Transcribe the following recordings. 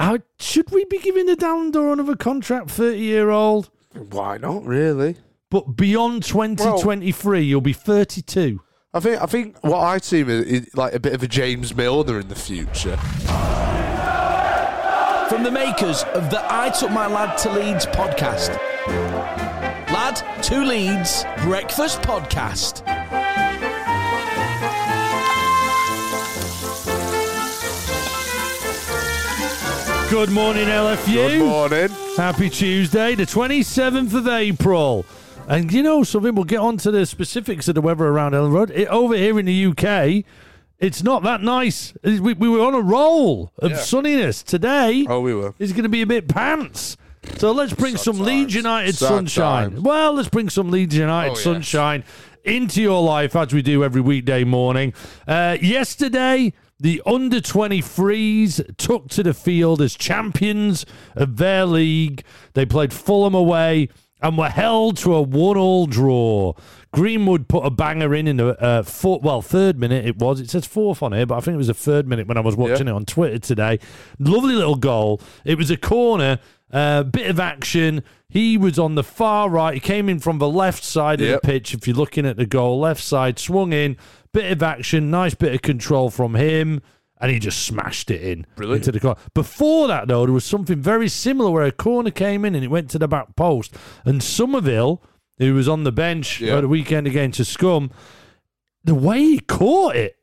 How, should we be giving the Dallin Door another contract, 30 year old? Why not? Really? But beyond 2023, you'll be 32. I think I think what I see is, is like a bit of a James Milner in the future. From the makers of the I Took My Lad to Leeds podcast. Lad to Leeds Breakfast Podcast. Good morning, LFU. Good morning. Happy Tuesday, the 27th of April. And you know something, we'll get on to the specifics of the weather around Elland Road. It, over here in the UK, it's not that nice. We, we were on a roll of Yeah. sunniness. Today Oh, we were. is going to be a bit pants. So let's bring Sad some Leeds times. United Sad sunshine. times. Well, let's bring some Leeds United Oh, yes. sunshine into your life as we do every weekday morning. Uh, yesterday, the under 23s took to the field as champions of their league. They played Fulham away and were held to a one-all draw. Greenwood put a banger in in the uh, four, well third minute it was. It says fourth on here, but I think it was the third minute when I was watching it on Twitter today. Lovely little goal. It was a corner, uh, bit of action. He was on the far right. He came in from the left side of the pitch. If you're looking at the goal, left side, swung in, bit of action, nice bit of control from him, and he just smashed it in Brilliant. into the corner. Before that, though, there was something very similar where a corner came in and it went to the back post, and Summerville, who was on the bench Yeah. at the weekend against Scum, the way he caught it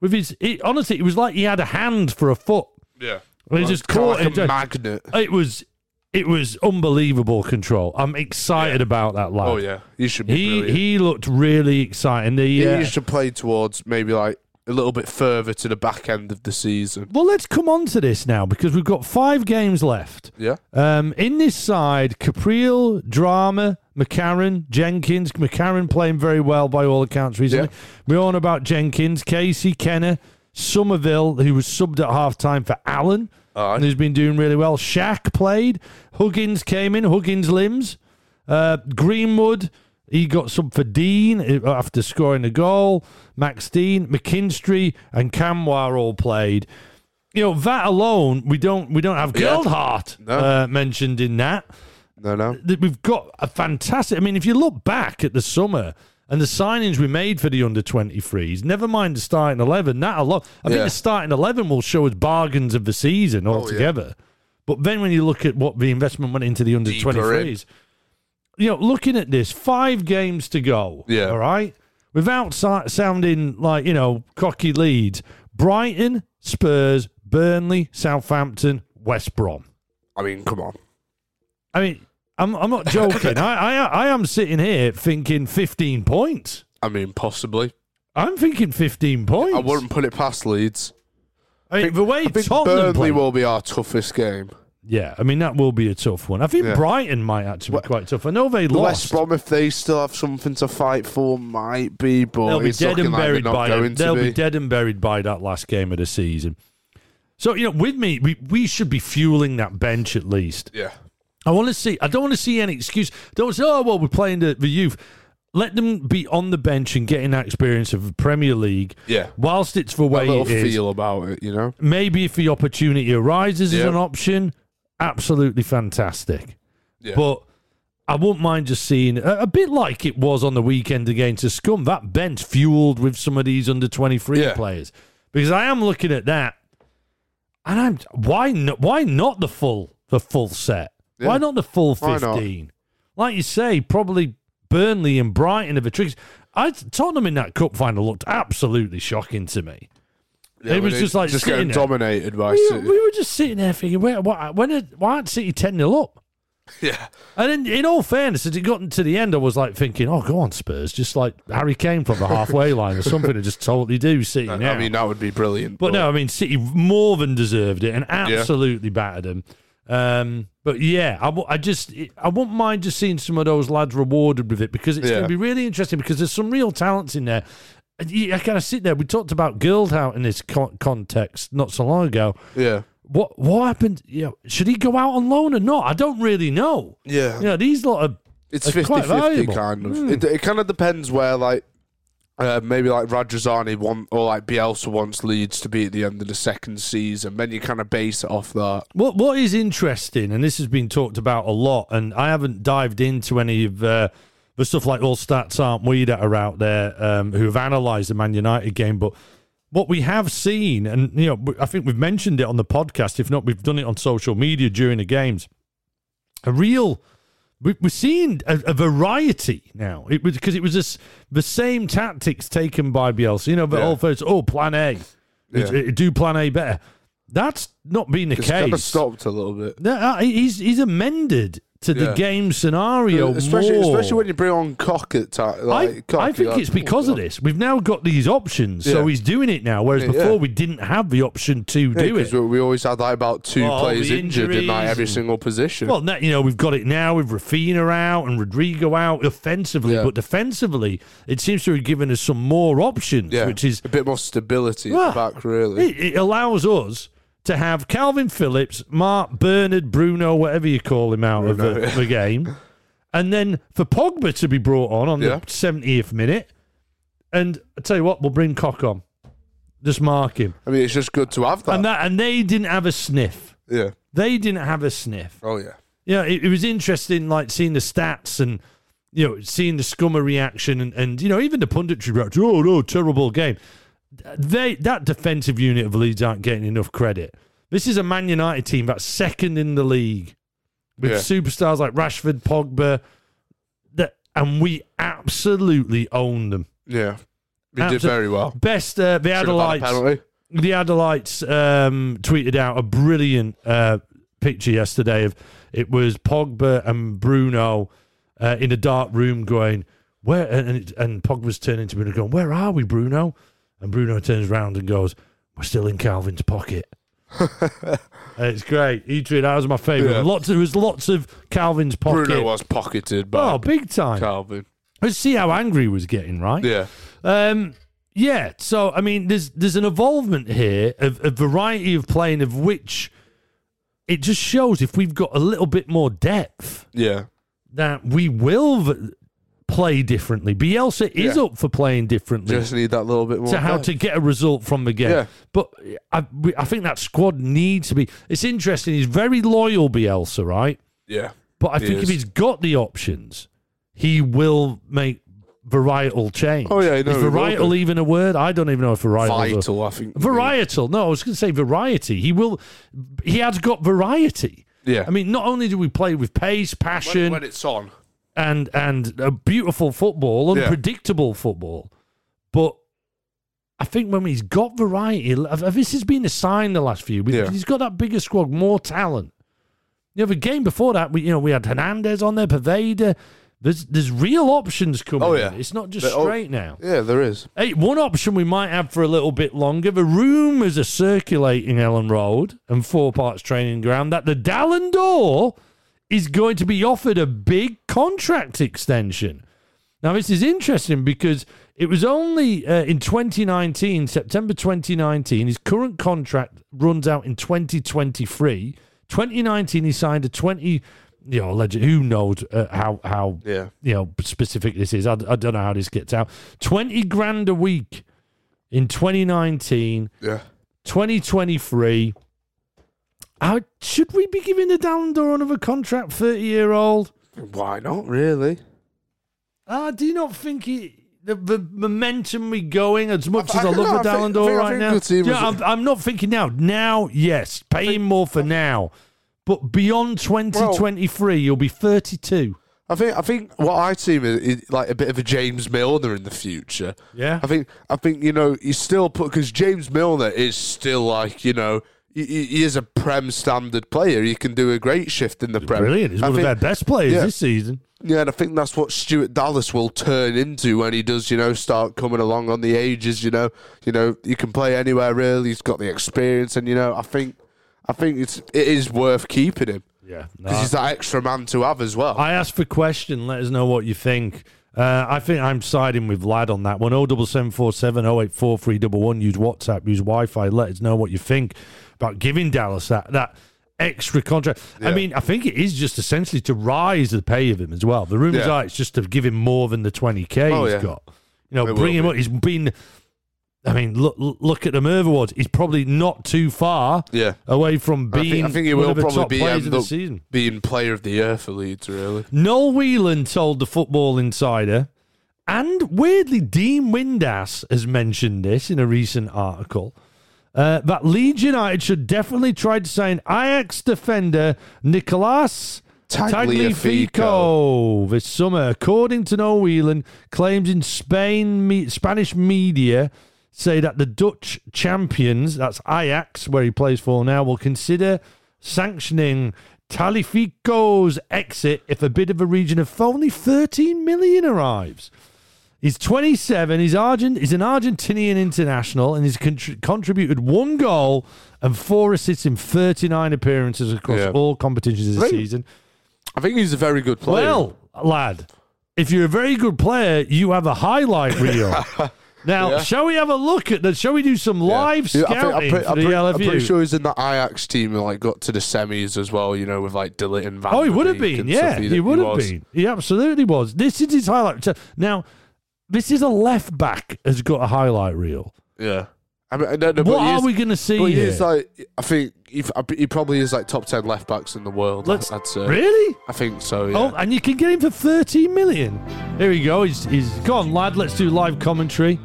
with his, it, honestly, it was like he had a hand for a foot. Yeah. He just caught like it. a magnet. It was, it was unbelievable control. I'm excited about that lad. Oh yeah, he should be He brilliant. he looked really exciting. The He uh, used to play towards maybe like a little bit further to the back end of the season. well, let's come on to this now because we've got five games left. Yeah. Um, in this side, Caprile, Drameh, McCarron, Jenkins. McCarron playing very well by all accounts recently. We're on about Jenkins, Casey, Kenneh, Summerville, who was subbed at half time for Allen, Aye. and who's been doing really well. Shaq played. Huggins came in. Huggins limbs. Uh, Greenwood, he got subbed for Dean uh, after scoring a goal. Max Dean, McKinstry, and Kamwa all played. You know that alone, we don't we don't have Yeah. Gelhardt No. uh, mentioned in that. No, no. We've got a fantastic. I mean, if you look back at the summer and the signings we made for the under 23s, never mind the starting 11, that alone, I think Yeah. the starting 11 will show us bargains of the season Oh, altogether. But then when you look at what the investment went into the under Deeper 23s, you know, looking at this, five games to go. Yeah. All right. Without sounding like, you know, cocky leads, Brighton, Spurs, Burnley, Southampton, West Brom. I mean, come on. I mean, I'm I'm not joking. I, I I am sitting here thinking 15 points. I mean, possibly. I'm thinking 15 points. I wouldn't put it past Leeds. I mean, the way I think Tottenham Burnley play- will be our toughest game. Yeah, I mean that will be a tough one. I think Yeah. Brighton might actually be quite tough. I know they The lost. West Brom, if they still have something to fight for, might be, but They'll be it's dead looking and like they're buried not by going to They'll be. be. dead and buried by that last game of the season. So you know, with me, we we should be fueling that bench at least. Yeah. I want to see. I don't want to see any excuse. Don't say, "Oh well, we're playing the, the youth." Let them be on the bench and getting that experience of the Premier League. Yeah. Whilst it's the A way little it is, feel about it, you know? maybe if the opportunity arises as an option, absolutely fantastic. Yeah. But I wouldn't mind just seeing a, a bit like it was on the weekend against the Scum. That bench fueled with some of these under twenty three Yeah. players because I am looking at that, and I'm why not? Why not the full the full set? Why not the full Why not? fifteen? Like you say, probably Burnley and Brighton are the tricks. I Tottenham in that cup final looked absolutely shocking to me. Yeah, it was just like just getting there. dominated by We, City. we were just sitting there thinking, wait, why, when did, why aren't City 10 0 up? yeah. And then, in all fairness, as it got to the end, I was like thinking, oh, go on, Spurs. Just like Harry Kane from the halfway line or something to just totally do City I now. mean, that would be brilliant. but no, I mean, City more than deserved it and absolutely battered them. Um, but yeah, I, w- I just I wouldn't mind just seeing some of those lads rewarded with it because it's going to be really interesting because there's some real talents in there. I kind of sit there. We talked about Gelhardt in this con- context not so long ago. Yeah. What what happened? You know, should he go out on loan or not? I don't really know. Yeah. You know, these lot of It's 50 quite 50 valuable. kind of. Hmm. It, it kind of depends where, like, Uh, maybe like Radrizzani want or like Bielsa wants Leeds to be at the end of the second season. Then you kind of base it off that. What what is interesting, and this has been talked about a lot, and I haven't dived into any of uh, the stuff like all stats aren't we that are out there um, who have analysed the Man United game, but what we have seen, and you know, I think we've mentioned it on the podcast. If not, we've done it on social media during the games. A real, we- we're seeing a, a variety now. It was because it was this, the same tactics taken by Bielsa. You know, but Yeah. all first, oh, Plan A, Yeah. Do Plan A better. That's not been the It's case. kind of stopped a little bit. No, uh, he's he's amended to the game scenario especially, more. especially when you bring on Koch at time. I, Like, Koch, I you're think like, it's because oh, of this. We've now got these options, so he's doing it now. Whereas Yeah, before yeah. we didn't have the option to Yeah, do it. we, we always had like about two Oh, players injured in like every single position. Well, you know we've got it now with Raphinha out and Rodrigo out offensively, Yeah. but defensively, it seems to have given us some more options, yeah, which is a bit more stability Well, at the back, really. it, it allows us to have Calvin Phillips, Mark Bernard, Bruno, whatever you call him out of the, yeah. the game, and then for Pogba to be brought on on Yeah. the seventieth minute. And I tell you what, we'll bring Koch on, just mark him, I mean, it's just good to have that. and that and they didn't have a sniff. yeah. They didn't have a sniff. Oh yeah. Yeah, it, it was interesting, like seeing the stats and you know seeing the scummer reaction and, and you know even the punditry reaction. Oh no, terrible game. They that defensive unit of Leeds aren't getting enough credit. This is a Man United team that's second in the league with Yeah. superstars like Rashford, Pogba, that and we absolutely own them. Yeah. We did very well. Best uh, the Should have had a Adelites the Adelites um, tweeted out a brilliant uh, picture yesterday of it was Pogba and Bruno uh, in a dark room going where and and, and Pogba's turning to Bruno going where are we Bruno and Bruno turns around and goes we're still in Calvin's pocket. It's great. He tweeted that was my favourite. Yeah. Lots there was lots of Calvin's pocket. Bruno was pocketed by oh, big time. Calvin. Let's see how angry he was getting, right? Yeah. Um, yeah. So I mean, there's there's an involvement here of a variety of playing of which it just shows if we've got a little bit more depth Yeah. that we will play differently. Bielsa is Yeah. up for playing differently. Just need that little bit more. to how to get a result from the game, Yeah. but I, I think that squad needs to be. It's interesting. He's very loyal, Bielsa, right? Yeah. But I think if he's got the options, he will make varietal change. Oh, yeah, no, is varietal even a word? I don't even know if varietal. is a- Vital, I think. Varietal. No, I was going to say variety. He will. He has got variety. Yeah. I mean, not only do we play with pace, passion, when, when it's on. And and a beautiful football, Yeah. unpredictable football, but I think when he's got variety, this has been a sign the last few. Yeah. He's got that bigger squad, more talent. You know, the game before that, we you know we had Hernandez on there, Poveda. There's there's real options coming. Oh, yeah. in. it's not just But, oh- straight now. Yeah, there is. Hey, one option we might have for a little bit longer. The rumours are circulating Elland Road and Thorp Arch Training Ground that the Dallin Door is going to be offered a big contract extension. Now, this is interesting because it was only uh, in 2019, September 2019, his current contract runs out in 2023. 2019, he signed a 20, you know, legend. Who knows uh, how how Yeah. you know specific this is. I, I don't know how this gets out. 20 grand a week in 2019, Yeah. 2023. How, should we be giving the Dallin another contract, 30 year old? Why not, really? Uh, do you not think he, the, the momentum we're going as much I- as I, I- love the I think- I think- I right now? Yeah, is- I'm, I'm not thinking now. Now, yes, pay him more for now. But beyond 2023, you'll be 32. I think I think what I see is, is like a bit of a James Milner in the future. Yeah. I think I think you know you still put because James Milner is still like you know he, he he is a prem standard player. He can do a great shift in the prem. Brilliant. He's I one think- of their best players yeah. this season. Yeah, and I think that's what Stuart Dallas will turn into when he does, you know, start coming along on the ages. You know, you know, you can play anywhere really. He's got the experience, and you know, I think, I think it's it is worth keeping him Yeah. because he's that extra man to have as well. I asked for question. Let us know what you think. Uh, I think I'm siding with Lad on that one. Oh double seven four seven oh eight four three double one. Use WhatsApp. Use Wi-Fi. Let us know what you think about giving Dallas that that extra contract. I mean, I think it is just essentially to rise the pay of him as well. The rumors Yeah. are it's just to give him more than the twenty k Oh, he's yeah. got. You know, It bring him be. up. He's been. I mean, look look at the Merv Awards. He's probably not too far Yeah. away from I being think, I think he one will of the probably be of the season. being player of the year for Leeds, really. Noel Whelan told the Football Insider, and weirdly, Dean Windass has mentioned this in a recent article. Uh, that Leeds United should definitely try to sign Ajax defender Nicolas Tagliafico. Tagliafico this summer. According to Noel Whelan, claims in Spain, me, Spanish media say that the Dutch champions, that's Ajax, where he plays for now, will consider sanctioning Tagliafico's exit if a bid of a region of only 13 million arrives. He's 27. He's Argent. He's an Argentinian international, and he's contr- contributed one goal and four assists in 39 appearances across Yeah. all competitions this Right. season. I think he's a very good player. Well, lad, if you're a very good player, you have a highlight reel. now, Yeah. shall we have a look at that? Shall we do some Yeah. live Yeah, scouting I'm, pretty, for I'm, pretty, I'm pretty sure he's in the Ajax team and like got to the semis as well. You know, with like de Ligt and Van. Oh, he would have been. Yeah, stuff. he, would have been. He absolutely was. This is his highlight. Now, this is a left back has got a highlight reel. Yeah. I mean, I don't know, What are we going to see But he here? is like, I think he, he probably is like top ten left backs in the world. Let's- I'd say. really? I think so. Yeah. Oh, and you can get him for 13 million. Here we go. He's, he's go on, lad. Let's do live commentary.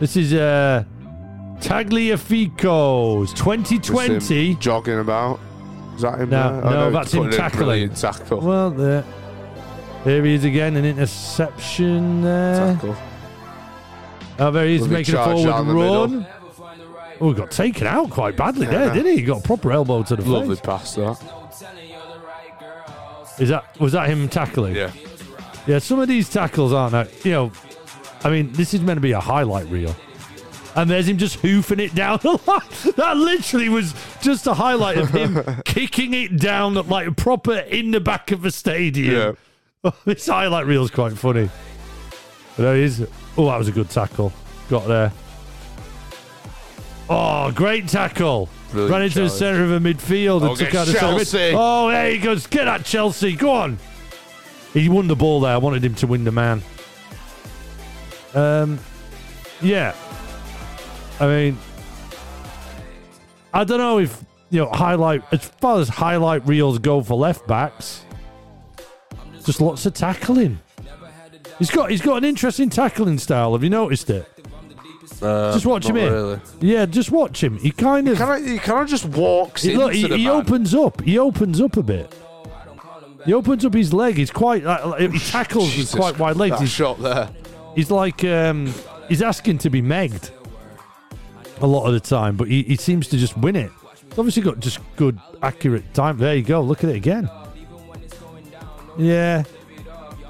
This is uh Tagliafico's 2020. him jogging about. Is that him? No, there? no, he's that's him tackling. tackle. Well, there. Here he is again, an interception there. tackle. Oh, there he is Lovely making a forward run. Oh, he got taken out quite badly there, didn't he? He got a proper elbow to the Lovely face. pass that. Is that was that him tackling? Yeah. Yeah, some of these tackles aren't that, you know, I mean, this is meant to be a highlight reel. And there's him just hoofing it down the line. That literally was just a highlight of him kicking it down like proper in the back of the stadium. this highlight reel is quite funny. But there he is. Oh, that was a good tackle. Got there. Oh, great tackle. Brilliant Ran into the centre of a midfield and Oh, took out the. Chelsea. Oh, there he goes. Get at Chelsea. Go on. He won the ball there. I wanted him to win the man. Um, yeah. I mean, I don't know if you know highlight as far as highlight reels go for left backs. Just lots of tackling. He's got he's got an interesting tackling style. Have you noticed it? Uh, Just watch him. Really. Yeah, just watch him. He kind of Can I? He kind of just walks he, into look, he, he opens up. He opens up a bit. He opens up his leg. He's quite. Like, he tackles with quite wide legs. That He's, shot there. He's like um, he's asking to be megged a lot of the time, but he, he seems to just win it. He's obviously got just good, accurate time. There you go. Look at it again. Yeah.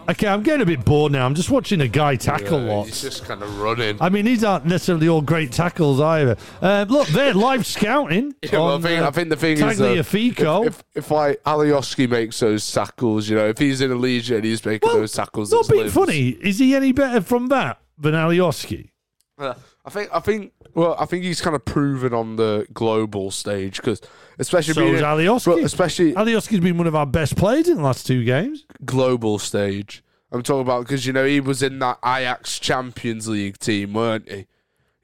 Okay, I'm getting a bit bored now. I'm just watching a guy tackle Yeah, lots. He's just kind of running. I mean, these aren't necessarily all great tackles either. Uh, look, they're live scouting. Yeah, well, I on, think, uh, I think the thing is, Tagliafico. if, if if like Alioski makes those tackles, you know, if he's in a legion and he's making Well, those tackles, Not being limbs. funny. Is he any better from that than Alioski? Uh, I think I think well, I think he's kind of proven on the global stage because especially So being Alioski. especially Alioski's been one of our best players in the last two games. global stage. I'm talking about because you know he was in that Ajax Champions League team, weren't he?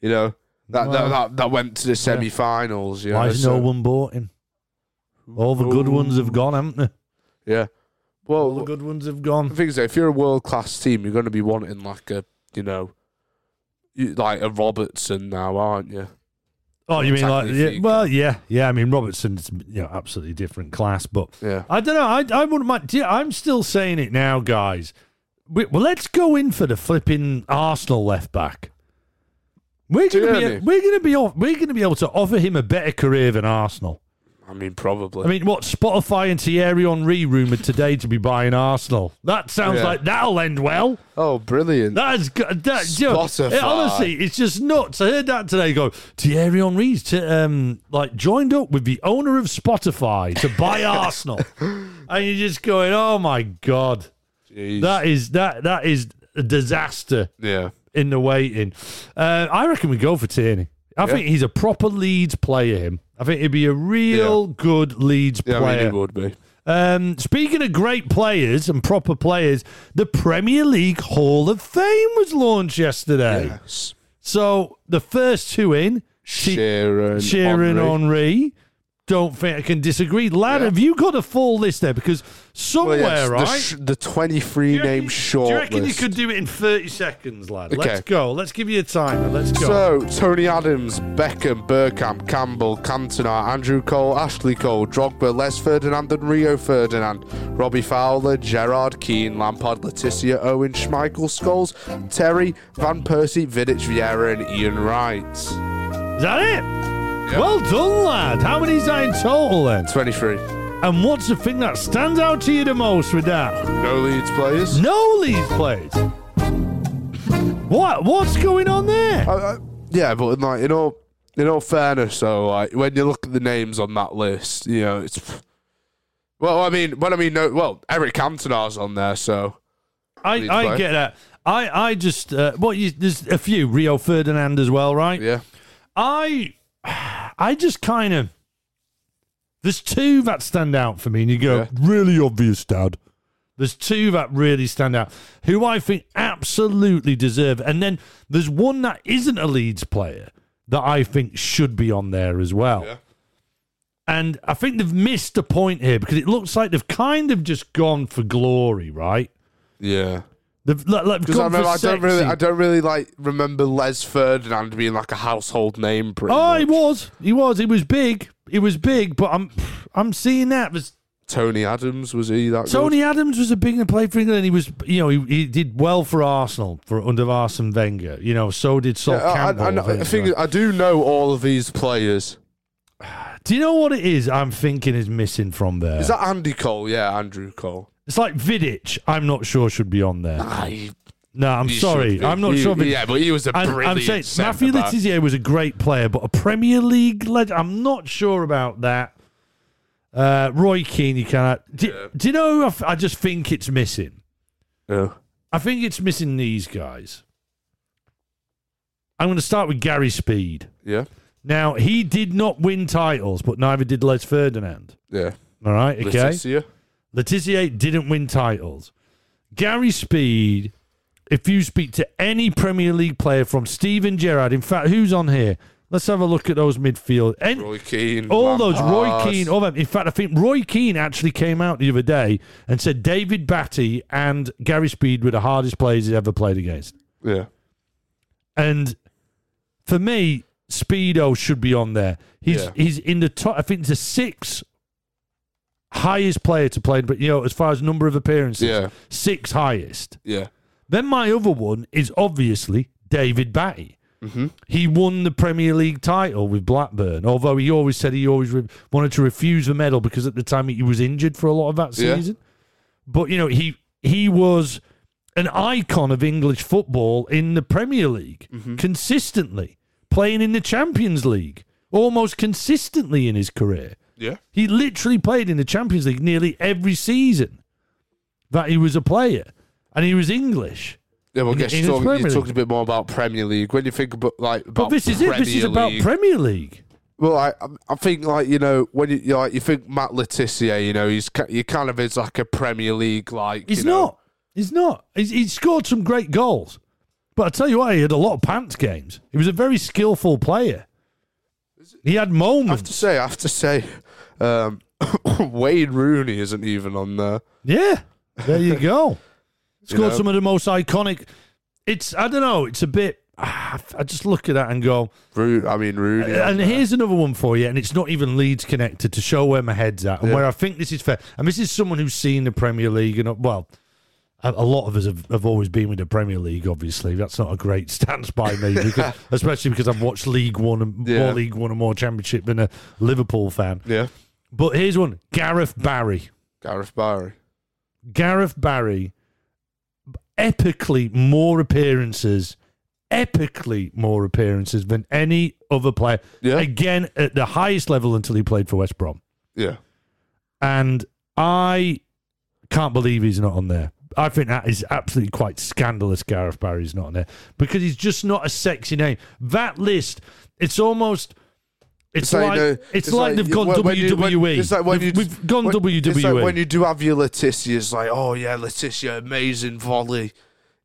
You know that Well, that, that that went to the semi-finals. You Why has so- no one bought him? All the good ones have gone, haven't they? Yeah. Well, All the good ones have the gone. thing is, if you're a world class team, you're going to be wanting like a you know, like a Robertson now, aren't you? Oh, you mean like? Yeah, well, yeah, yeah. I mean, Robertson's you know absolutely different class, but Yeah. I don't know. I I wouldn't mind. I'm still saying it now, guys. We, well, let's go in for the flipping Arsenal left back. We're gonna be we're gonna be off, we're gonna be able to offer him a better career than Arsenal. I mean, probably. I mean, what Spotify and Thierry Henry rumored today to be buying Arsenal. That sounds Yeah. like that'll end well. oh, brilliant! That is good. That, you know, Spotify. it- honestly, it's just nuts. I heard that today. Go Thierry Henry's t- um, like joined up with the owner of Spotify to buy Arsenal, and you're just going, "Oh my god, Jeez. that is that that is a disaster yeah. in the waiting." Uh, I reckon we go for Tierney. I Yeah. think he's a proper Leeds player. Him, I think he'd be a real good Leeds Yeah, I player. mean, he would be. Um, speaking of great players and proper players, the Premier League Hall of Fame was launched yesterday. Yes. So the first two in, Shearer, Sharon Henry. Henri. Don't think I can disagree. Lad, Yeah. have you got a full list there? Because Well, somewhere, yes, the, right? sh- the 23 Do you reckon- name short Do you reckon you could do it in 30 seconds, lad? Let's Okay. go. Let's give you a timer. Let's go. So, Tony Adams, Beckham, Bergkamp, Campbell, Cantona, Andrew Cole, Ashley Cole, Drogba, Les Ferdinand and Rio Ferdinand, Robbie Fowler, Gerrard Keane, Lampard, Le Tissier, Owen, Schmeichel, Scholes, Terry, Van Persie, Vidic, Vieira and Ian Wright. Is that it? Well done, lad. How many is that in total then? 23. And what's the thing that stands out to you the most with that? No Leeds players. No Leeds players. What? What's going on there? I, I, yeah, but in like in all in all fairness, though, like when you look at the names on that list, you know it's. Well, I mean, well, I mean, no, well, Eric Cantona's on there, so I, I get that. I, I just uh, what you, there's a few Rio Ferdinand as well, right? yeah, I I just kind of there's two that stand out for me, and you go Yeah. really obvious, Dad. There's two that really stand out, who I think absolutely deserve, and then there's one that isn't a Leeds player that I think should be on there as well. Yeah. And I think they've missed a point here because it looks like they've kind of just gone for glory, right? yeah. They've like, like, Because I, remember, I don't really. I don't really like remember Les Ferdinand being like a household name. Pretty Oh, he was. He was. He was big. He was big. But I'm, I'm seeing that. There's Tony Adams was he that? good? Tony Adams was a big player for England. He was, you know, he, he did well for Arsenal for under Arsene Wenger. You know, so did Sol Yeah, Campbell. I, know- I think I do know all of these players. Do you know what it is? I'm thinking is missing from there. Is that Andy Cole? Yeah, Andrew Cole. It's like Vidic. I'm not sure should be on there. He- No, I'm sorry. should be. I'm not sure. Vidic- Yeah, but he was a brilliant. I'm saying Matthew back. Le Tissier was a great player, but a Premier League legend. I'm not sure about that. Uh, Roy Keane, you cannot. Do, do you know? Who I, f- I just think it's missing. Yeah. I think it's missing these guys. I'm going to start with Gary Speed. Yeah. Now he did not win titles, but neither did Les Ferdinand. Yeah. All right, okay. Le Tissier didn't win titles. Gary Speed, if you speak to any Premier League player from Steven Gerrard, in fact, who's on here? Let's have a look at those midfield. And Roy Keane. all those Roy Keane, all them. In fact, I think Roy Keane actually came out the other day and said David Batty and Gary Speed were the hardest players he's ever played against. Yeah. And for me, Speedo should be on there. He's Yeah. he's in the top. I think the sixth highest player to play, but you know, as far as number of appearances, Yeah. sixth highest. Yeah. Then my other one is obviously David Batty. Mm-hmm. He won the Premier League title with Blackburn, although he always said he always re- wanted to refuse the medal because at the time he was injured for a lot of that Yeah. season. But you know, he he was an icon of English football in the Premier League Mm-hmm. consistently, playing in the Champions League almost consistently in his career. Yeah. He literally played in the Champions League nearly every season that he was a player, and he was English. Yeah, well, I guess in you his talk, Premier you League. talked a bit more about Premier League. When you think about like about But this is it. This is about League- Premier League. Well, I I think like you know when you, you like you think Matt Le Tissier, you know he's ki- he kind of is like a Premier League like He's you know, not. He's not. He's, he scored some great goals. But I tell you what, he had a lot of pants games. He was a very skillful player. He had moments. I have to say, I have to say, um, Wayne Rooney isn't even on there. Yeah, there you go. Scored know? some of the most iconic. It's I don't know. It's a bit. I just look at that and go. Ro- I mean Rooney. on And there. here's another one for you, and it's not even Leeds connected to show where my head's at and Yeah. where I think this is fair. And this is someone who's seen the Premier League, and uh, well, a, a lot of us have, have always been with the Premier League. Obviously, that's not a great stance by me, because, especially because I've watched League One and Yeah. more League One and more Championship than a Liverpool fan. yeah, But here's one: Gareth Barry. Gareth Barry. Gareth Barry, epically more appearances, epically more appearances than any other player. Yeah. Again, at the highest level until he played for West Brom. Yeah, And I can't believe he's not on there. I think that is absolutely quite scandalous. Gareth Barry's not on there because he's just not a sexy name. That list, it's almost It's, like, like, know, it's, like, they've gone when- when when- WWE. it's like when we've, you- we've gone when- WWE. It's like when you do have your Le Tissier, it's like, oh yeah, Le Tissier, amazing volley,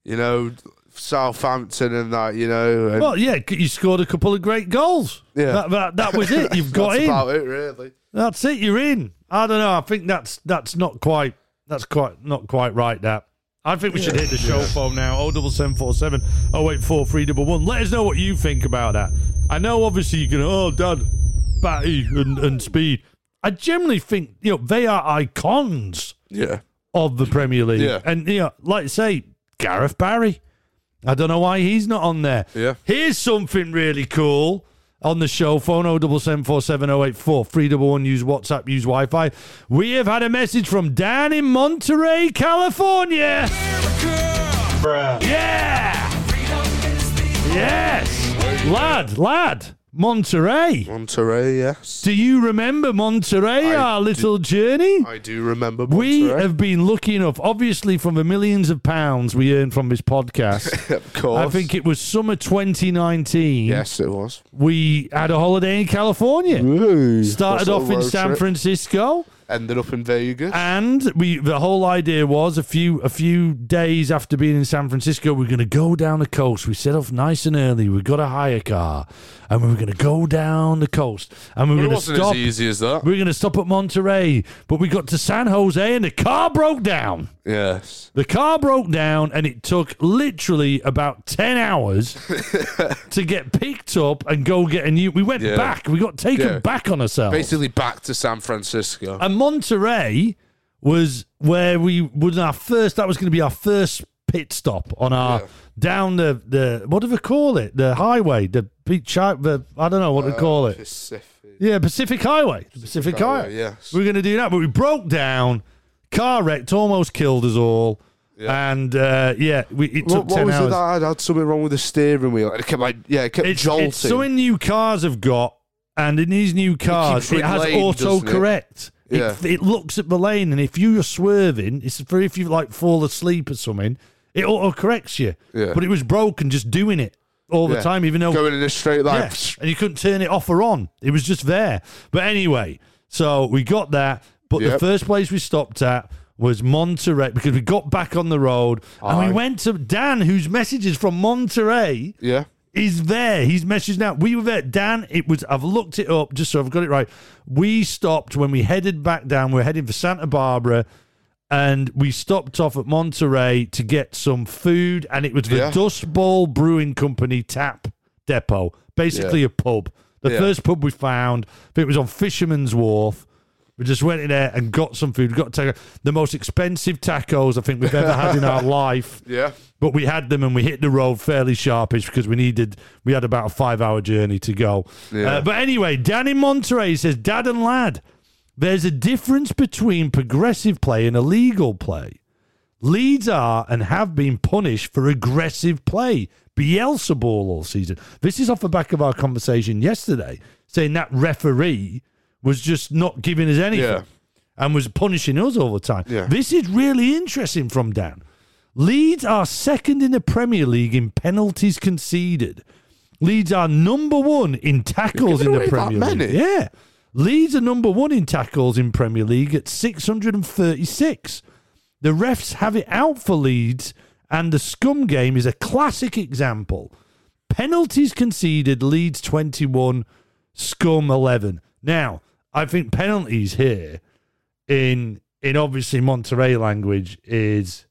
you know, Southampton and that, you know. And well, yeah, you scored a couple of great goals. Yeah. that, that, that was it. You've got that's in. about it, really. That's it. You're in. I don't know. I think that's that's not quite that's quite not quite right. That I think we should hit the show phone now. Oh double seven four seven oh eight four three double one. Let us know what you think about that. I know obviously you can. Oh, Dad, Batty and, and Speed. I generally think you know they are icons Yeah. of the Premier League. Yeah. And you know, like I say, Gareth Barry. I don't know why he's not on there. Yeah. Here's something really cool on the show phone 077470843 311 use WhatsApp, use Wi Fi. We have had a message from Dan in Monterey, California. Yeah. Yes. Lad, lad, Monterey. Monterey, yes. Do you remember Monterey, I our little journey? I do remember We have been lucky enough, obviously, from the millions of pounds we earned from this podcast. of course. I think it was summer 2019. Yes, it was. We had a holiday in California. Started off in San trip. Francisco, Ended up in Vegas. and we the whole idea was a few a few days after being in San Francisco, we are going to go down the coast. We set off nice and early. We got a hire car, and we were going to go down the coast, and we were going to wasn't stop. as easy as that. We were going to stop at Monterey, but we got to San Jose, and the car broke down. Yes. The car broke down and it took literally about 10 hours to get picked up and go get a new. We went Yeah. back. We got taken Yeah. back on ourselves. Basically back to San Francisco. And Monterey was where we was our first, that was going to be our first pit stop on our down the, the, what do they call it? The highway, the beach, the, I don't know what to call it. Pacific. Yeah, Pacific Highway. Pacific, Highway, Highway. yes. We are going to do that, but we broke down. Car wrecked, almost killed us all. Yeah. And uh, yeah, we, it took What, what 10 was hours. it that had, had something wrong with the steering wheel? It kept like, yeah, it kept it's, jolting. it's something new cars have got, and in these new cars, keeps it has auto doesn't it? correct. It, Yeah. it looks at the lane, and if you're swerving, it's for if you like fall asleep or something, it auto corrects you. Yeah. But it was broken just doing it all the Yeah. time, even though Going in a straight line. yeah, and you couldn't turn it off or on. It was just there. But anyway, so we got that. But the first place we stopped at was Monterey because we got back on the road and we went to Dan, whose messages from Monterey Yeah. is there. He's messaged now. We were there. Dan, it was, I've looked it up just so I've got it right. We stopped when we headed back down. We are heading for Santa Barbara and we stopped off at Monterey to get some food. And it was the Yeah. Dust Bowl Brewing Company tap depot, basically a pub. The Yeah. first pub we found, it was on Fisherman's Wharf. We just went in there and got some food. We got taco, the most expensive tacos I think we've ever had in our life. Yeah. But we had them and we hit the road fairly sharpish because we needed, we had about a five hour journey to go. Yeah. Uh, but anyway, Dan in Monterey says, Dad and lad, there's a difference between progressive play and illegal play. Leeds are and have been punished for aggressive play. Bielsa ball all season. This is off the back of our conversation yesterday, saying that referee was just not giving us anything Yeah. and was punishing us all the time. Yeah. This is really interesting from Dan. Leeds are second in the Premier League in penalties conceded. Leeds are number one in tackles in the Premier League. Yeah. Leeds are number one in tackles in Premier League at 636. The refs have it out for Leeds, and the scum game is a classic example. Penalties conceded, Leeds 21, scum 11. Now, I think penalties here in in obviously Monterey language is,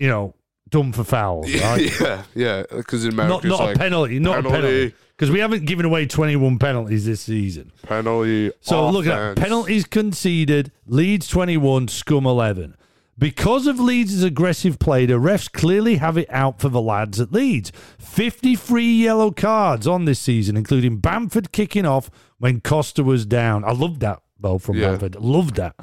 you know, done for fouls, right? yeah. Yeah. Because in America, not it's like a penalty, not a penalty. Because we haven't given away 21 penalties this season. penalty. So look at that. Penalties conceded, Leeds 21, Scum 11. Because of Leeds' aggressive play, the refs clearly have it out for the lads at Leeds. 53 yellow cards on this season, including Bamford kicking off when Costa was down. I loved that, though, from Yeah. Bamford. Loved that.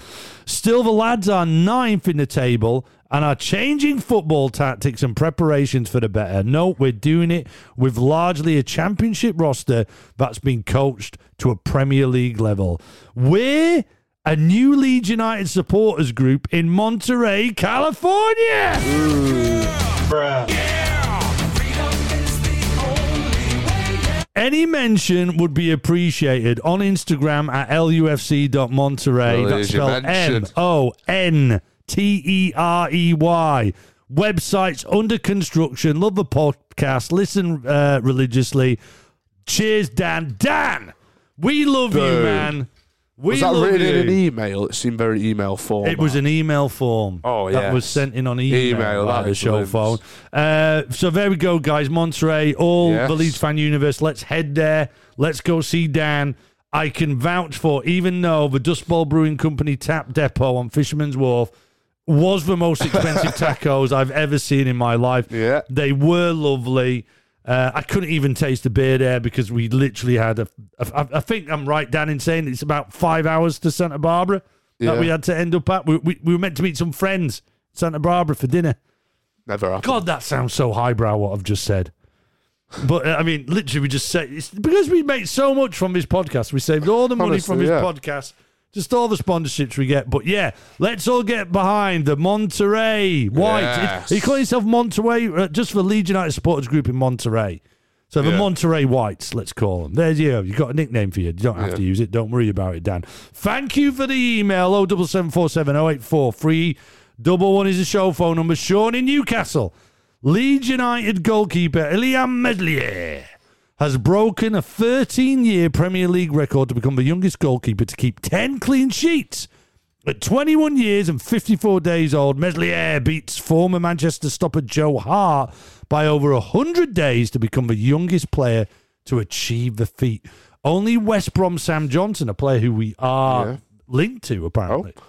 Still, the lads are ninth in the table and are changing football tactics and preparations for the better. No, we're doing it with largely a championship roster that's been coached to a Premier League level. We're a new Leeds United supporters group in Monterey, California. Any mention would be appreciated on Instagram at lufc.monterey. Well, That's there's spelled M mention. O N T E R E Y. Websites under construction. Love the podcast. Listen uh, religiously. Cheers, Dan. Dan, we love you, man. We Was that love written you. in an email? It seemed very email form. It was an email form. Oh, yeah, That was sent in on email, Email, that is show limbs. phone. Uh, so there we go, guys. Monterey, all Yes. the Leeds fan universe. Let's head there. Let's go see Dan. I can vouch for, even though the Dust Bowl Brewing Company tap depot on Fisherman's Wharf was the most expensive tacos I've ever seen in my life. Yeah. They were lovely. Uh, I couldn't even taste the beer there because we literally had a. a I think I'm right, Dan, in saying it's about five hours to Santa Barbara that Yeah. we had to end up at. We, we, we were meant to meet some friends in Santa Barbara for dinner. Never happened. God, that sounds so highbrow what I've just said. But uh, I mean, literally, we just said it's because we make so much from this podcast. We saved all the money from Honestly, this yeah. podcast, just all the sponsorships we get. But yeah, let's all get behind the Monterey White. Yes. It- You call yourself Monterey uh, just for Leeds United supporters group in Monterey. So the Yeah. Monterey Whites, let's call them. There's you. You've got a nickname for you. You don't have Yeah. to use it. Don't worry about it, Dan. Thank you for the email. Oh, double seven four seven eight four three double one is the show phone number. Sean in Newcastle. Leeds United goalkeeper Illan Meslier has broken a 13 year Premier League record to become the youngest goalkeeper to keep 10 clean sheets. At 21 years and 54 days old, Meslier beats former Manchester stopper Joe Hart by over 100 days to become the youngest player to achieve the feat. Only West Brom Sam Johnstone, a player who we are Yeah. linked to, apparently. Oh.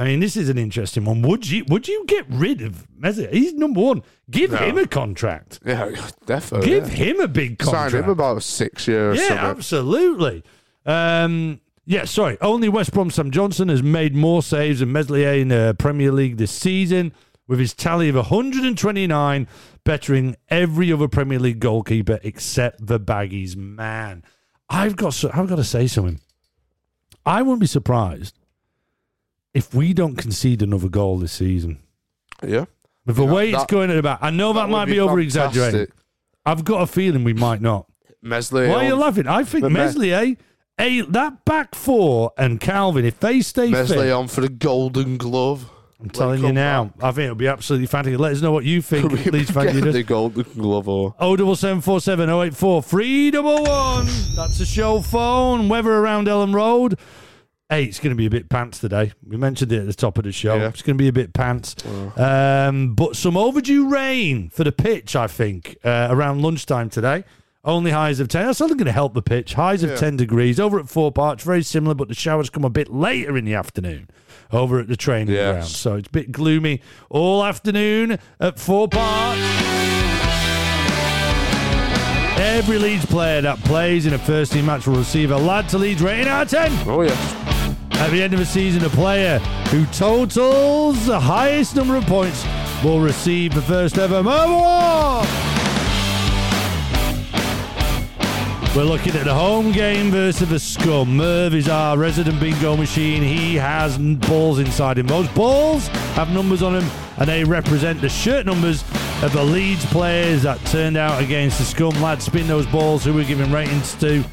I mean, this is an interesting one. Would you would you get rid of Meslier? He's number one. Give No. him a contract. Yeah, definitely. Give yeah. him a big contract. Sign him about six years. Yeah, absolutely. Um, yeah, sorry. Only West Brom Sam Johnstone has made more saves than Meslier in the Premier League this season, with his tally of 129, bettering every other Premier League goalkeeper except the Baggies. Man, I've got so, I've got to say something. I wouldn't be surprised if we don't concede another goal this season. Yeah. With the Yeah, way it's going at about, I know that, would might be be, over exaggerating. I've got a feeling we might not. Meslier. Why are you on- laughing? I think But Me- Meslier, eh? a that back four and Calvin, if they stay Meslier fit, on for the Golden Glove. I'm telling you now, I think it'll be absolutely fantastic. Let us know what you think, Leeds fan get the Golden Glove or Oh double seven four seven oh eight four three double one. That's the show phone. Weather around Elland Road. Hey, it's going to be a bit pants today. We mentioned it at the top of the show. Yeah. It's going to be a bit pants. Um, but some overdue rain for the pitch, I think, uh, around lunchtime today. Only highs of 10. That's only going to help the pitch. Highs of Yeah. 10 degrees. Over at Thorp Arch, very similar, but the showers come a bit later in the afternoon over at the training Yes. ground. So it's a bit gloomy all afternoon at Thorp Arch. Every Leeds player that plays in a first team match will receive a lad to Leeds rating out of 10. Oh yes. At the end of the season, a player who totals the highest number of points will receive the first ever Award. We're looking at the home game versus the Scum. Merv is our resident bingo machine. He has balls inside him. Those balls have numbers on them, and they represent the shirt numbers of the Leeds players that turned out against the Scum. Lads, spin those balls. Who we're giving ratings to?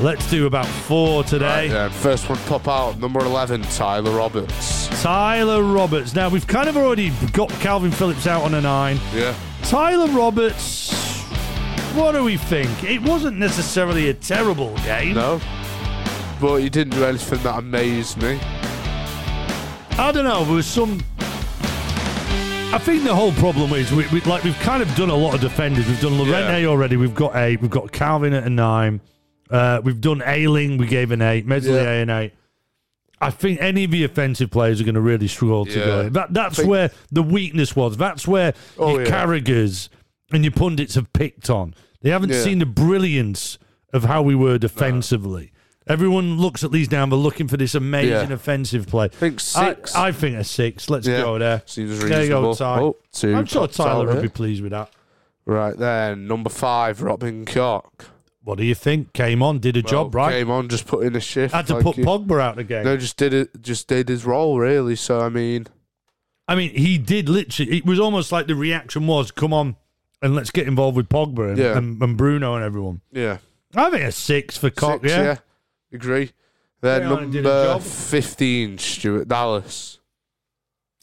Let's do about four today. Yeah, first one pop out, number eleven, Tyler Roberts. Tyler Roberts. Now, we've kind of already got Calvin Phillips out on a nine. Yeah. Tyler Roberts, what do we think? It wasn't necessarily a terrible game. No. But he didn't do anything that amazed me. I don't know. There was some. I think the whole problem is we, we like we've kind of done a lot of defenders. We've done Llorente Yeah. already. We've got eight. We've got Calvin at a nine. Uh, we've done Ayling. We gave an eight. Meslier Yeah. an eight. I think any of the offensive players are going to really struggle to Yeah. go. That, that's Think- where the weakness was. That's where Oh, your yeah. Carraghers and your pundits have picked on. They haven't Yeah. seen the brilliance of how we were defensively. Everyone looks at these down. They're looking for this amazing Yeah. offensive play. I think six. I, I think a six. Let's Yeah. go there. Seems There you go, reasonable. Ty. Oh, two I'm sure pops out Tyler would there. be pleased with that. Right then, number five, Robin Koch. What do you think? Came on, did a job, right? Came on, just put in a shift. Had to like put you- Pogba out again. No, just did it. Just did his role really. So I mean, I mean, he did literally. It was almost like the reaction was, "Come on, and let's get involved with Pogba and, Yeah. and, and Bruno and everyone." yeah, I think a six for Koch. Six, yeah. agree. Then Yeah, I did a number fifteen, Stuart Dallas.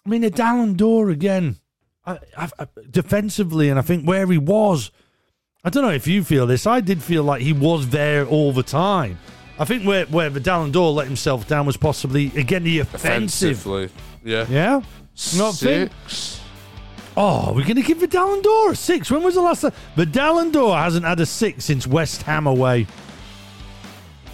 I mean, a Dallin Door again, I, I, I- defensively, and I think where he was. I don't know if you feel this. I did feel like he was there all the time. I think where where the Dallin Door let himself down was possibly again the offensive. Offensively, yeah. Yeah. Not Six. Oh, we're going to give Vidal and Door a six. When was the last time? Vidal and Door hasn't had a six since West Ham away.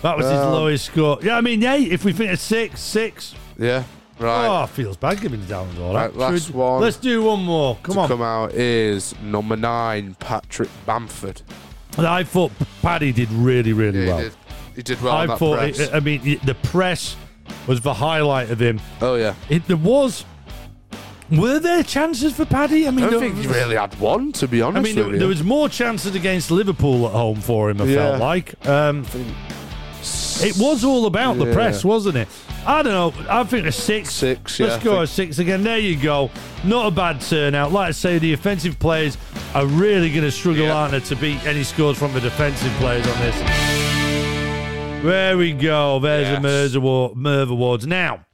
That was his Um, lowest score. Yeah, I mean, yeah, if we think a six, six. Yeah, right. Oh, feels bad giving and Door. Right, that. last Should one. Let's do one more. Come to on. come out is number nine, Patrick Bamford. I thought Paddy did really, really Yeah, well. he, did, he did well I thought, it- I mean, the press was the highlight of him. oh yeah. It, there was. Were there chances for Paddy? I mean, I don't think he really had one, to be honest. I mean, there, there was more chances against Liverpool at home for him. I Yeah. felt like um, it was all about the press, wasn't it? I don't know. I think a six. Six, yeah, Let's I go think- a six again. There you go. Not a bad turnout. Like I say, the offensive players are really going to struggle, Yeah. aren't they, to beat any scores from the defensive players on this. There we go. There's a Yes. Merv Award, Merv Awards. Now,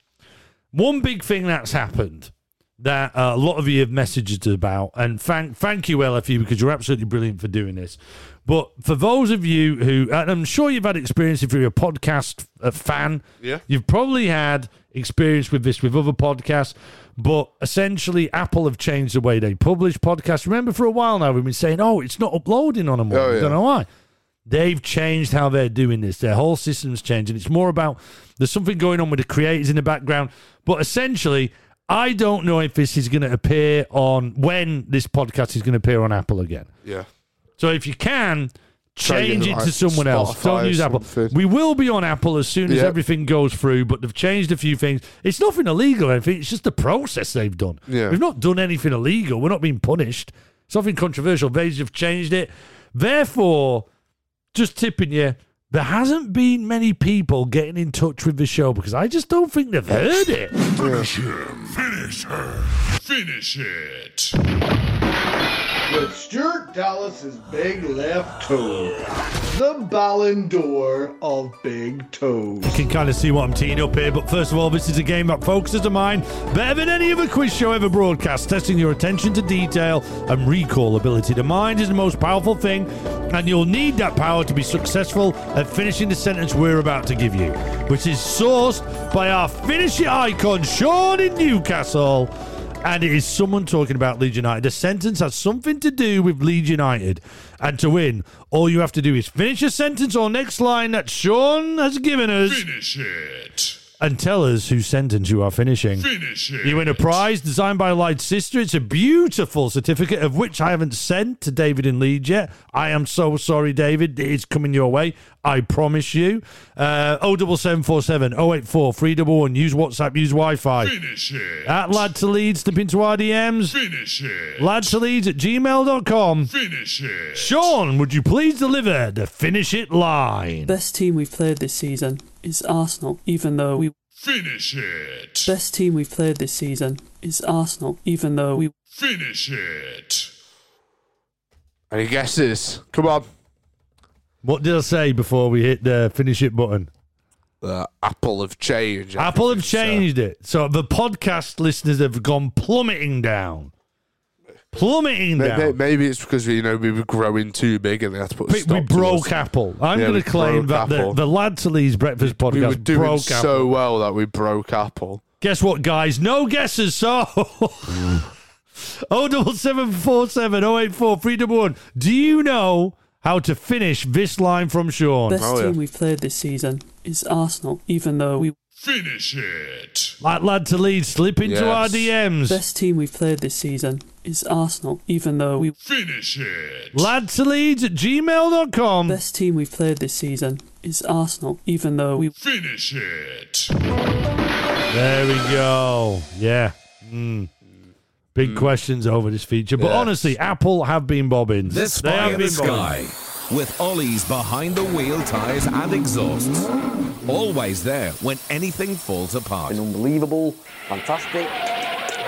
one big thing that's happened that uh, a lot of you have messaged about, and thank thank you, LFU, because you're absolutely brilliant for doing this. But for those of you who, and I'm sure you've had experience if you're a podcast uh, fan, Yeah. you've probably had experience with this with other podcasts. But essentially, Apple have changed the way they publish podcasts. Remember, for a while now, we've been saying, "Oh, it's not uploading on them." Oh, I don't know why. They've changed how they're doing this. Their whole system's changing. it's more about there's something going on with the creators in the background. But essentially, I don't know if this is going to appear on when this podcast is going to appear on Apple again. yeah. So if you can, change it like to someone else. Don't use Apple. something. We will be on Apple as soon as Yeah. everything goes through, but they've changed a few things. It's nothing illegal or anything. It's just the process they've done. Yeah. We've not done anything illegal. We're not being punished. It's nothing controversial. They have changed it. Therefore, just tipping you, there hasn't been many people getting in touch with the show because I just don't think they've heard it. Finish him. Finish her. Finish it. With Stuart Dallas's big left toe. The Ballon d'Or of big toes. You can kind of see what I'm teeing up here, but first of all, this is a game that focuses the mind better than any other quiz show ever broadcast. Testing your attention to detail and recall ability. The mind is the most powerful thing, and you'll need that power to be successful at finishing the sentence we're about to give you, which is sourced by our finish it icon, Sean in Newcastle. And it is someone talking about Leeds United. The sentence has something to do with Leeds United. And to win, all you have to do is finish a sentence or next line that Sean has given us Finish it. And tell us whose sentence you are finishing. Finish it. You win a prize designed by Light's sister. It's a beautiful certificate of which I haven't sent to David in Leeds yet. I am so sorry, David. It's coming your way. I promise you. Uh, 07747 084 311. Use WhatsApp, use Wi Fi. Finish it. At Lad to Leeds, slip into our DMs. Finish it. Lad to Leeds at gmail.com. Finish it. Sean, would you please deliver the finish it line? Best team we've played this season is Arsenal, even though we. Finish it. Best team we've played this season is Arsenal, even though we. Finish it. Any guesses? Come on. What did I say before we hit the finish it button? The Apple have changed. Apple have everything, so- changed it. So the podcast listeners have gone plummeting down. Plummeting May- may- down. Maybe it's because we, you know, we were growing too big and they had to put a We, stop we to broke us. Apple. I'm Yeah, going to claim broke that the, Apple. the Lad to Leeds Breakfast podcast We were doing broke so Apple. well that we broke Apple. Guess what, guys? No guesses. So. Oh, double seven four seven oh eight four three double one. Do you know how to finish this line from Sean? Best Oh, yeah. team we've played this season is Arsenal, even though we. Finish it. Like lad to lead, slip into Yes. our DMs. Best team we've played this season is Arsenal, even though we. Finish it. Lad to Leeds at gmail.com. Best team we've played this season is Arsenal, even though we. Finish it. There we go. Yeah. Mm. Big questions over this feature. But Yes. honestly, Apple have been bobbing. This They Spy have in the been bobbing. Sky. With Ollie's behind the wheel tyres and exhausts. Always there when anything falls apart. been unbelievable, fantastic.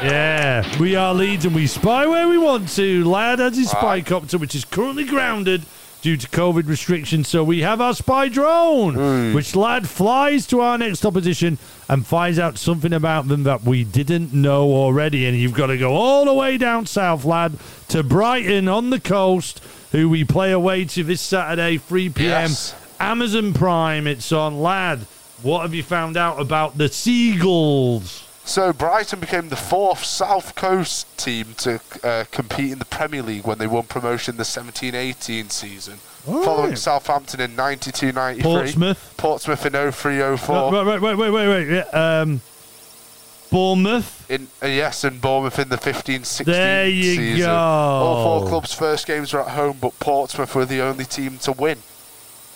Yeah. We are Leeds and we spy where we want to. Lad has his spy copter, which is currently grounded due to COVID restrictions. So we have our spy drone, hmm. which lad flies to our next opposition and finds out something about them that we didn't know already. And you've got to go all the way down south, lad, to Brighton on the coast, who we play away to this Saturday, 3 p.m. Yes. Amazon Prime. It's on, lad. What have you found out about the Seagulls? So Brighton became the fourth South Coast team to uh, compete in the Premier League when they won promotion the 17-18 season, All following. Southampton in 92-93, Portsmouth. Portsmouth in 03-04, Right, right, wait, wait, wait, wait. Yeah, Um, Bournemouth. in uh, yes, and Bournemouth in the 15-16 There you season. go. All four clubs' first games were at home, but Portsmouth were the only team to win.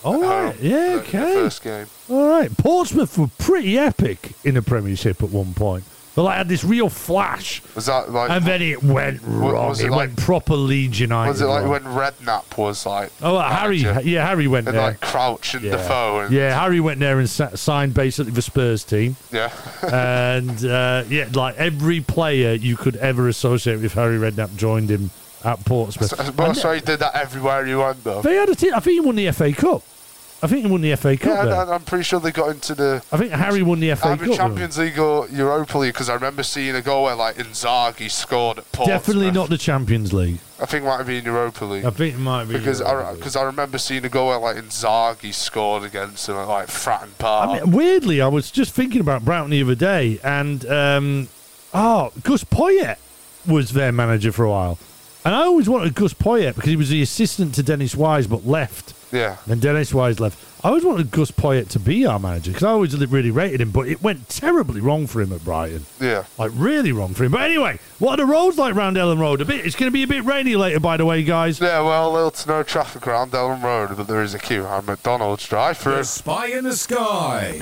All right. Yeah, okay. first game. All right. Portsmouth were pretty epic in the Premiership at one point. They like had this real flash, Was that like? and then it went wrong. was it it like- went proper Leeds United. was it like wrong. when Redknapp was like? Oh, uh, Harry. Yeah, Harry went and there. like Crouch and yeah. Defoe and yeah, Harry went there and sa- signed basically the Spurs team. yeah. and uh, yeah, like every player you could ever associate with Harry Redknapp joined him at Portsmouth. So- but so he did that everywhere he went though. they had a team. I think he won the FA Cup. I think he won the FA Cup. Yeah, and I'm pretty sure they got into the I think Harry won the FA either Cup. Champions League or Europa League because I remember seeing a goal where like Inzaghi scored at Portsmouth. Definitely not the Champions League. I think it might have been Europa League I think it might be because I because I remember seeing a goal where like Inzaghi scored against them at like Fratton Park. I mean, weirdly, I was just thinking about Brighton the other day, and um, oh, Gus Poyet was their manager for a while, and I always wanted Gus Poyet because he was the assistant to Dennis Wise, but left. yeah, And Dennis Wise left. I always wanted Gus Poyet to be our manager because I always really rated him, but it went terribly wrong for him at Brighton. yeah. Like, really wrong for him. But anyway, what are the roads like round Elland Road? A bit. It's going to be a bit rainy later, by the way, guys. Yeah, well, little to no traffic around Elland Road, but there is a queue on McDonald's drive-through. The Spy in the Sky.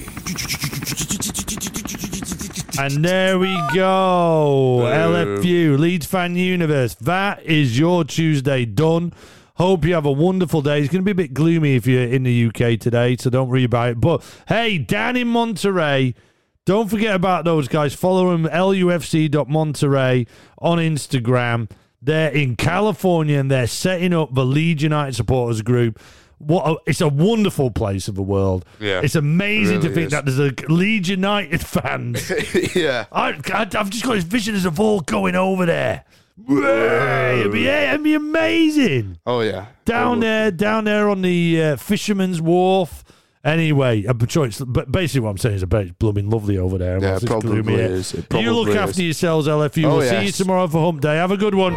And there we go. LFU, Leeds Fan Universe. That is your Tuesday done. Hope you have a wonderful day. It's going to be a bit gloomy if you're in the UK today, so don't worry about it. But hey, down in Monterey, don't forget about those guys. Follow them, lufc.monterey on Instagram. They're in California and they're setting up the Leeds United supporters group. What a, it's a wonderful place of the world. Yeah, it's amazing to really think is. that there's a Leeds United fans yeah. I, I, I've just got this vision as of all going over there. It'd be, it'd be amazing. Oh yeah. Down there, down there on the uh, Fisherman's Wharf. Anyway, I'm sure it's, but basically what I'm saying is about it's blooming lovely over there. Yeah, probably is. It you look probably after yourselves, LFU. Oh, we'll see you tomorrow for Hump Day. Have a good one.